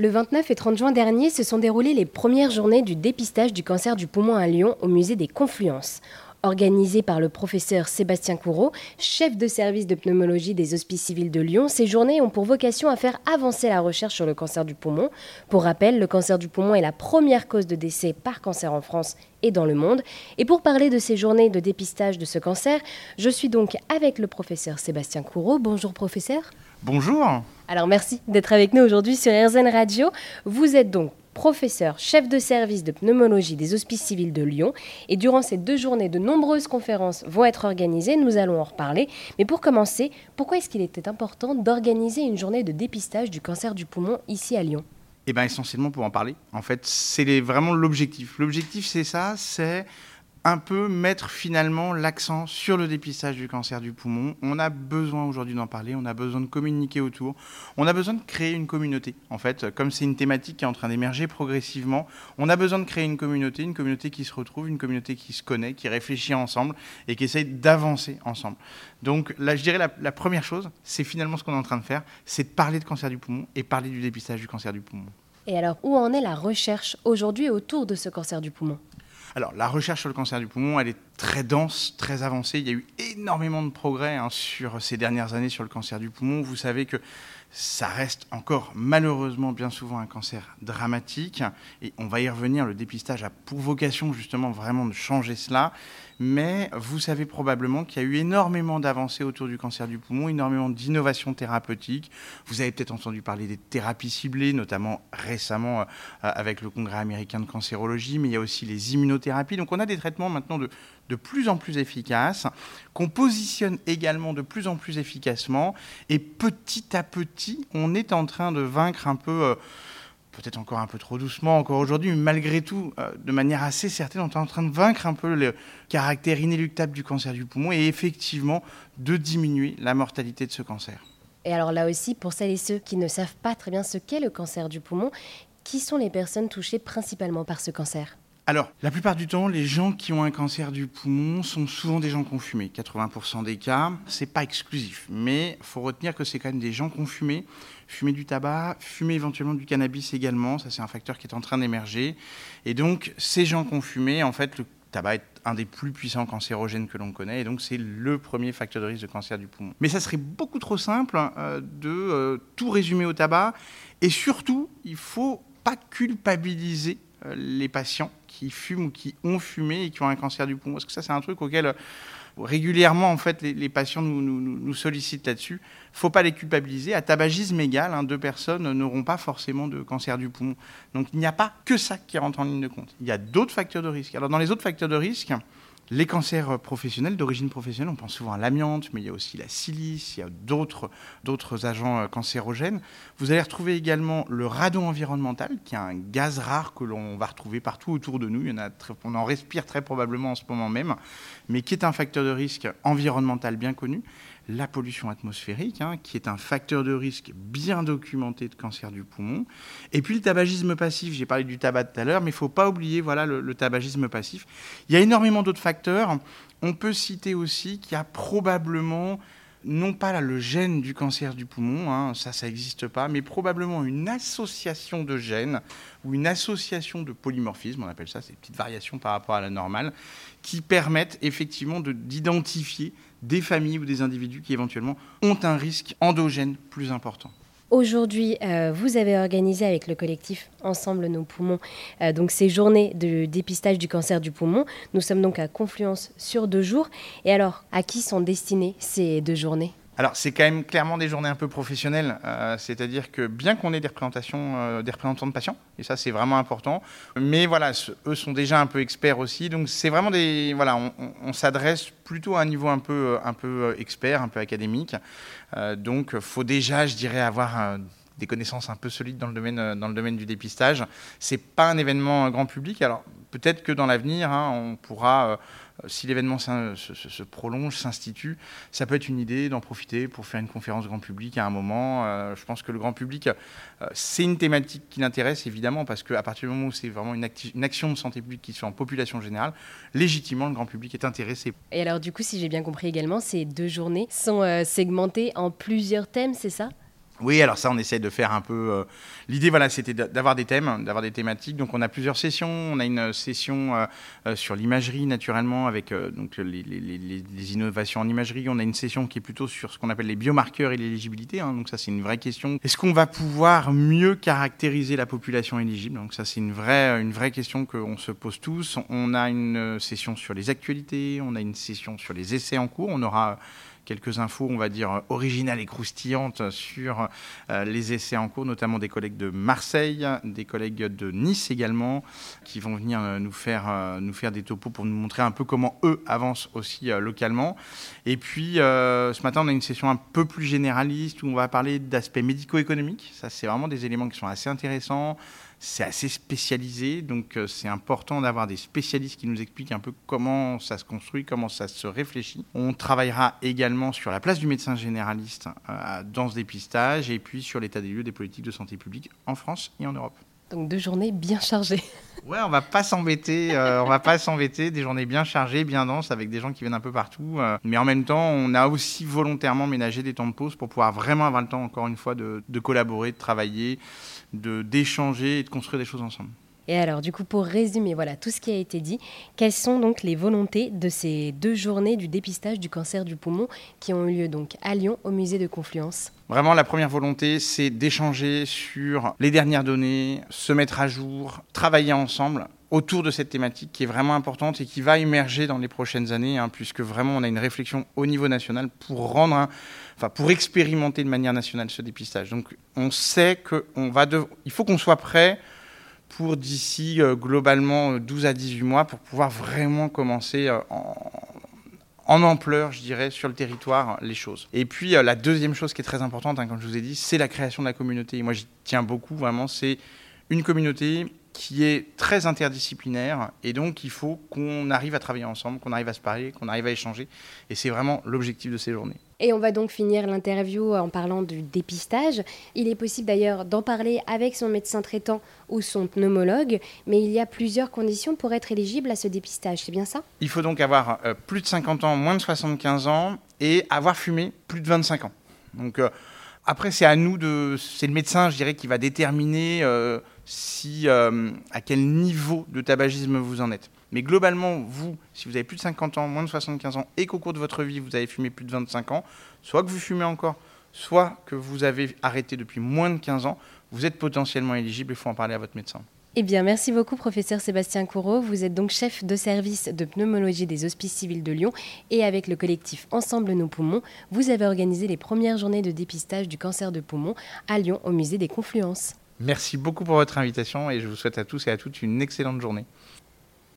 Le 29 et 30 juin dernier se sont déroulées les premières journées du dépistage du cancer du poumon à Lyon au musée des Confluences. Organisées par le professeur Sébastien Courreau, chef de service de pneumologie des Hospices civils de Lyon, ces journées ont pour vocation à faire avancer la recherche sur le cancer du poumon. Pour rappel, le cancer du poumon est la première cause de décès par cancer en France et dans le monde. Et pour parler de ces journées de dépistage de ce cancer, je suis donc avec le professeur Sébastien Courreau. Bonjour professeur. Bonjour. Alors merci d'être avec nous aujourd'hui sur RZN Radio. Vous êtes donc professeur, chef de service de pneumologie des Hospices civils de Lyon. Et durant ces deux journées, de nombreuses conférences vont être organisées. Nous allons en reparler. Mais pour commencer, pourquoi est-ce qu'il était important d'organiser une journée de dépistage du cancer du poumon ici à Lyon? Eh bien, essentiellement pour en parler. En fait, c'est vraiment l'objectif. L'objectif, c'est ça, c'est un peu mettre finalement l'accent sur le dépistage du cancer du poumon. On a besoin aujourd'hui d'en parler, on a besoin de communiquer autour, on a besoin de créer une communauté. En fait, comme c'est une thématique qui est en train d'émerger progressivement, on a besoin de créer une communauté, une communauté qui se retrouve, une communauté qui se connaît, qui réfléchit ensemble et qui essaye d'avancer ensemble. Donc là, je dirais la, première chose, c'est finalement ce qu'on est en train de faire, c'est de parler de cancer du poumon et parler du dépistage du cancer du poumon. Et alors, où en est la recherche aujourd'hui autour de ce cancer du poumon? Alors, la recherche sur le cancer du poumon, elle est très dense, très avancée. Il y a eu énormément de progrès hein, sur ces dernières années sur le cancer du poumon. Vous savez que ça reste encore malheureusement bien souvent un cancer dramatique. Et on va y revenir. Le dépistage a pour vocation justement vraiment de changer cela mais vous savez probablement qu'il y a eu énormément d'avancées autour du cancer du poumon, énormément d'innovations thérapeutiques. Vous avez peut-être entendu parler des thérapies ciblées, notamment récemment euh, avec le Congrès américain de cancérologie, mais il y a aussi les immunothérapies. Donc on a des traitements maintenant de, de plus en plus efficaces, qu'on positionne également de plus en plus efficacement, et petit à petit, on est en train de vaincre un peu... Euh, peut-être encore un peu trop doucement encore aujourd'hui, mais malgré tout, euh, de manière assez certaine, on est en train de vaincre un peu le caractère inéluctable du cancer du poumon et effectivement de diminuer la mortalité de ce cancer. Et alors là aussi, pour celles et ceux qui ne savent pas très bien ce qu'est le cancer du poumon, qui sont les personnes touchées principalement par ce cancer? Alors, la plupart du temps, les gens qui ont un cancer du poumon sont souvent des gens fumé. 80% des cas, c'est pas exclusif, mais faut retenir que c'est quand même des gens fumé, fumer du tabac, fumer éventuellement du cannabis également, ça c'est un facteur qui est en train d'émerger. Et donc, ces gens fumé, en fait, le tabac est un des plus puissants cancérogènes que l'on connaît, et donc c'est le premier facteur de risque de cancer du poumon. Mais ça serait beaucoup trop simple euh, de euh, tout résumer au tabac, et surtout, il faut pas culpabiliser les patients qui fument ou qui ont fumé et qui ont un cancer du poumon Parce que ça, c'est un truc auquel euh, régulièrement, en fait, les, patients nous, sollicitent là-dessus. Il ne faut pas les culpabiliser. À tabagisme égal, hein, deux personnes n'auront pas forcément de cancer du poumon. Donc, il n'y a pas que ça qui rentre en ligne de compte. Il y a d'autres facteurs de risque. Alors, dans les autres facteurs de risque, les cancers professionnels, d'origine professionnelle, on pense souvent à l'amiante, mais il y a aussi la silice, il y a d'autres, agents euh, cancérogènes. Vous allez retrouver également le radon environnemental, qui est un gaz rare que l'on va retrouver partout autour de nous. On en respire très probablement en ce moment même, mais qui est un facteur de risque environnemental bien connu la pollution atmosphérique, hein, qui est un facteur de risque bien documenté de cancer du poumon. Et puis le tabagisme passif, j'ai parlé du tabac tout à l'heure, mais il ne faut pas oublier voilà, le, tabagisme passif. Il y a énormément d'autres facteurs. On peut citer aussi qu'il y a probablement, non pas le gène du cancer du poumon, hein, ça, ça n'existe pas, mais probablement une association de gènes ou une association de polymorphismes, on appelle ça, ces petites variations par rapport à la normale, qui permettent effectivement d'identifier des familles ou des individus qui éventuellement ont un risque endogène plus important. Aujourd'hui, euh, vous avez organisé avec le collectif Ensemble nos poumons euh, ces journées de dépistage du cancer du poumon. Nous sommes donc à Confluence sur deux jours. Et alors, à qui sont destinées ces deux journées? Alors, c'est quand même clairement des journées un peu professionnelles, euh, c'est-à-dire que bien qu'on ait des euh, des représentants de patients, et ça c'est vraiment important, mais voilà, eux sont déjà un peu experts aussi, donc c'est vraiment des, voilà, on, s'adresse plutôt à un niveau un peu, un peu expert, un peu académique, euh, donc faut déjà, je dirais, avoir des connaissances un peu solides dans le domaine, dans le domaine du dépistage. C'est pas un événement grand public. Alors peut-être que dans l'avenir, hein, on pourra euh, si l'événement se, prolonge, s'institue, ça peut être une idée d'en profiter pour faire une conférence grand public à un moment. Euh, je pense que le grand public, euh, c'est une thématique qui l'intéresse évidemment parce qu'à partir du moment où c'est vraiment une, une, action de santé publique qui se fait en population générale, légitimement le grand public est intéressé. Et alors du coup, si j'ai bien compris également, ces deux journées sont segmentées en plusieurs thèmes, c'est ça? Oui, alors ça, on essaie de faire un peu. Euh, l'idée, voilà, c'était d'avoir des thèmes, d'avoir des thématiques. Donc, on a plusieurs sessions. On a une session euh, euh, sur l'imagerie, naturellement, avec donc les, les, innovations en imagerie. On a une session qui est plutôt sur ce qu'on appelle les biomarqueurs et l'éligibilité. Hein. donc, ça, c'est une vraie question. Est-ce qu'on va pouvoir mieux caractériser la population éligible? Donc, ça, c'est une vraie, une vraie question qu'on se pose tous. On a une session sur les actualités. On a une session sur les essais en cours. On aura quelques infos, on va dire, originales et croustillantes sur euh, les essais en cours, notamment des collègues de Marseille, des collègues de Nice également, qui vont venir euh, nous faire, euh, nous faire des topos pour nous montrer un peu comment eux avancent aussi localement. Et puis, ce matin, on a une session un peu plus généraliste où on va parler d'aspects médico-économiques. Ça, c'est vraiment des éléments qui sont assez intéressants c'est assez spécialisé, donc euh, c'est important d'avoir des spécialistes qui nous expliquent un peu comment ça se construit, comment ça se réfléchit. On travaillera également sur la place du médecin généraliste euh, dans ce dépistage et puis sur l'état des lieux des politiques de santé publique en France et en Europe. Donc deux journées bien chargées. Ouais, on va pas s'embêter, euh, on va pas s'embêter, des journées bien chargées, bien denses, avec des gens qui viennent un peu partout. mais en même temps, on a aussi volontairement ménagé des temps de pause pour pouvoir vraiment avoir le temps, encore une fois, de, de collaborer, de travailler d'échanger et de construire des choses ensemble. Et alors, du coup, pour résumer, voilà tout ce qui a été dit, quelles sont donc les volontés de ces deux journées du dépistage du cancer du poumon qui ont eu lieu donc à Lyon au musée de Confluence Vraiment, la première volonté, c'est d'échanger sur les dernières données, se mettre à jour, travailler ensemble autour de cette thématique qui est vraiment importante et qui va émerger dans les prochaines années, hein, puisque vraiment on a une réflexion au niveau national pour rendre, enfin pour expérimenter de manière nationale ce dépistage. Donc on sait qu'il va il faut qu'on soit prêt pour d'ici euh, globalement 12 à 18 mois pour pouvoir vraiment commencer euh, en, ampleur, je dirais, sur le territoire, les choses. Et puis euh, la deuxième chose qui est très importante, hein, comme je vous ai dit, c'est la création de la communauté. Moi, j'y tiens beaucoup, vraiment, c'est une communauté qui est très interdisciplinaire et donc il faut qu'on arrive à travailler ensemble, qu'on arrive à se parler, qu'on arrive à échanger et c'est vraiment l'objectif de ces journées. Et on va donc finir l'interview en parlant du dépistage. Il est possible d'ailleurs d'en parler avec son médecin traitant ou son pneumologue, mais il y a plusieurs conditions pour être éligible à ce dépistage, c'est bien ça? Il faut donc avoir euh, plus de 50 ans, moins de 75 ans et avoir fumé plus de 25 ans. Donc euh, après c'est à nous de... C'est le médecin, je dirais, qui va déterminer... Euh, si, euh, à quel niveau de tabagisme vous en êtes. Mais globalement, vous, si vous avez plus de 50 ans, moins de 75 ans, et qu'au cours de votre vie, vous avez fumé plus de 25 ans, soit que vous fumez encore, soit que vous avez arrêté depuis moins de 15 ans, vous êtes potentiellement éligible, il faut en parler à votre médecin. Eh bien, merci beaucoup, professeur Sébastien Courreau. Vous êtes donc chef de service de pneumologie des Hospices civils de Lyon et avec le collectif Ensemble nos poumons, vous avez organisé les premières journées de dépistage du cancer de poumon à Lyon au musée des Confluences. Merci beaucoup pour votre invitation et je vous souhaite à tous et à toutes une excellente journée.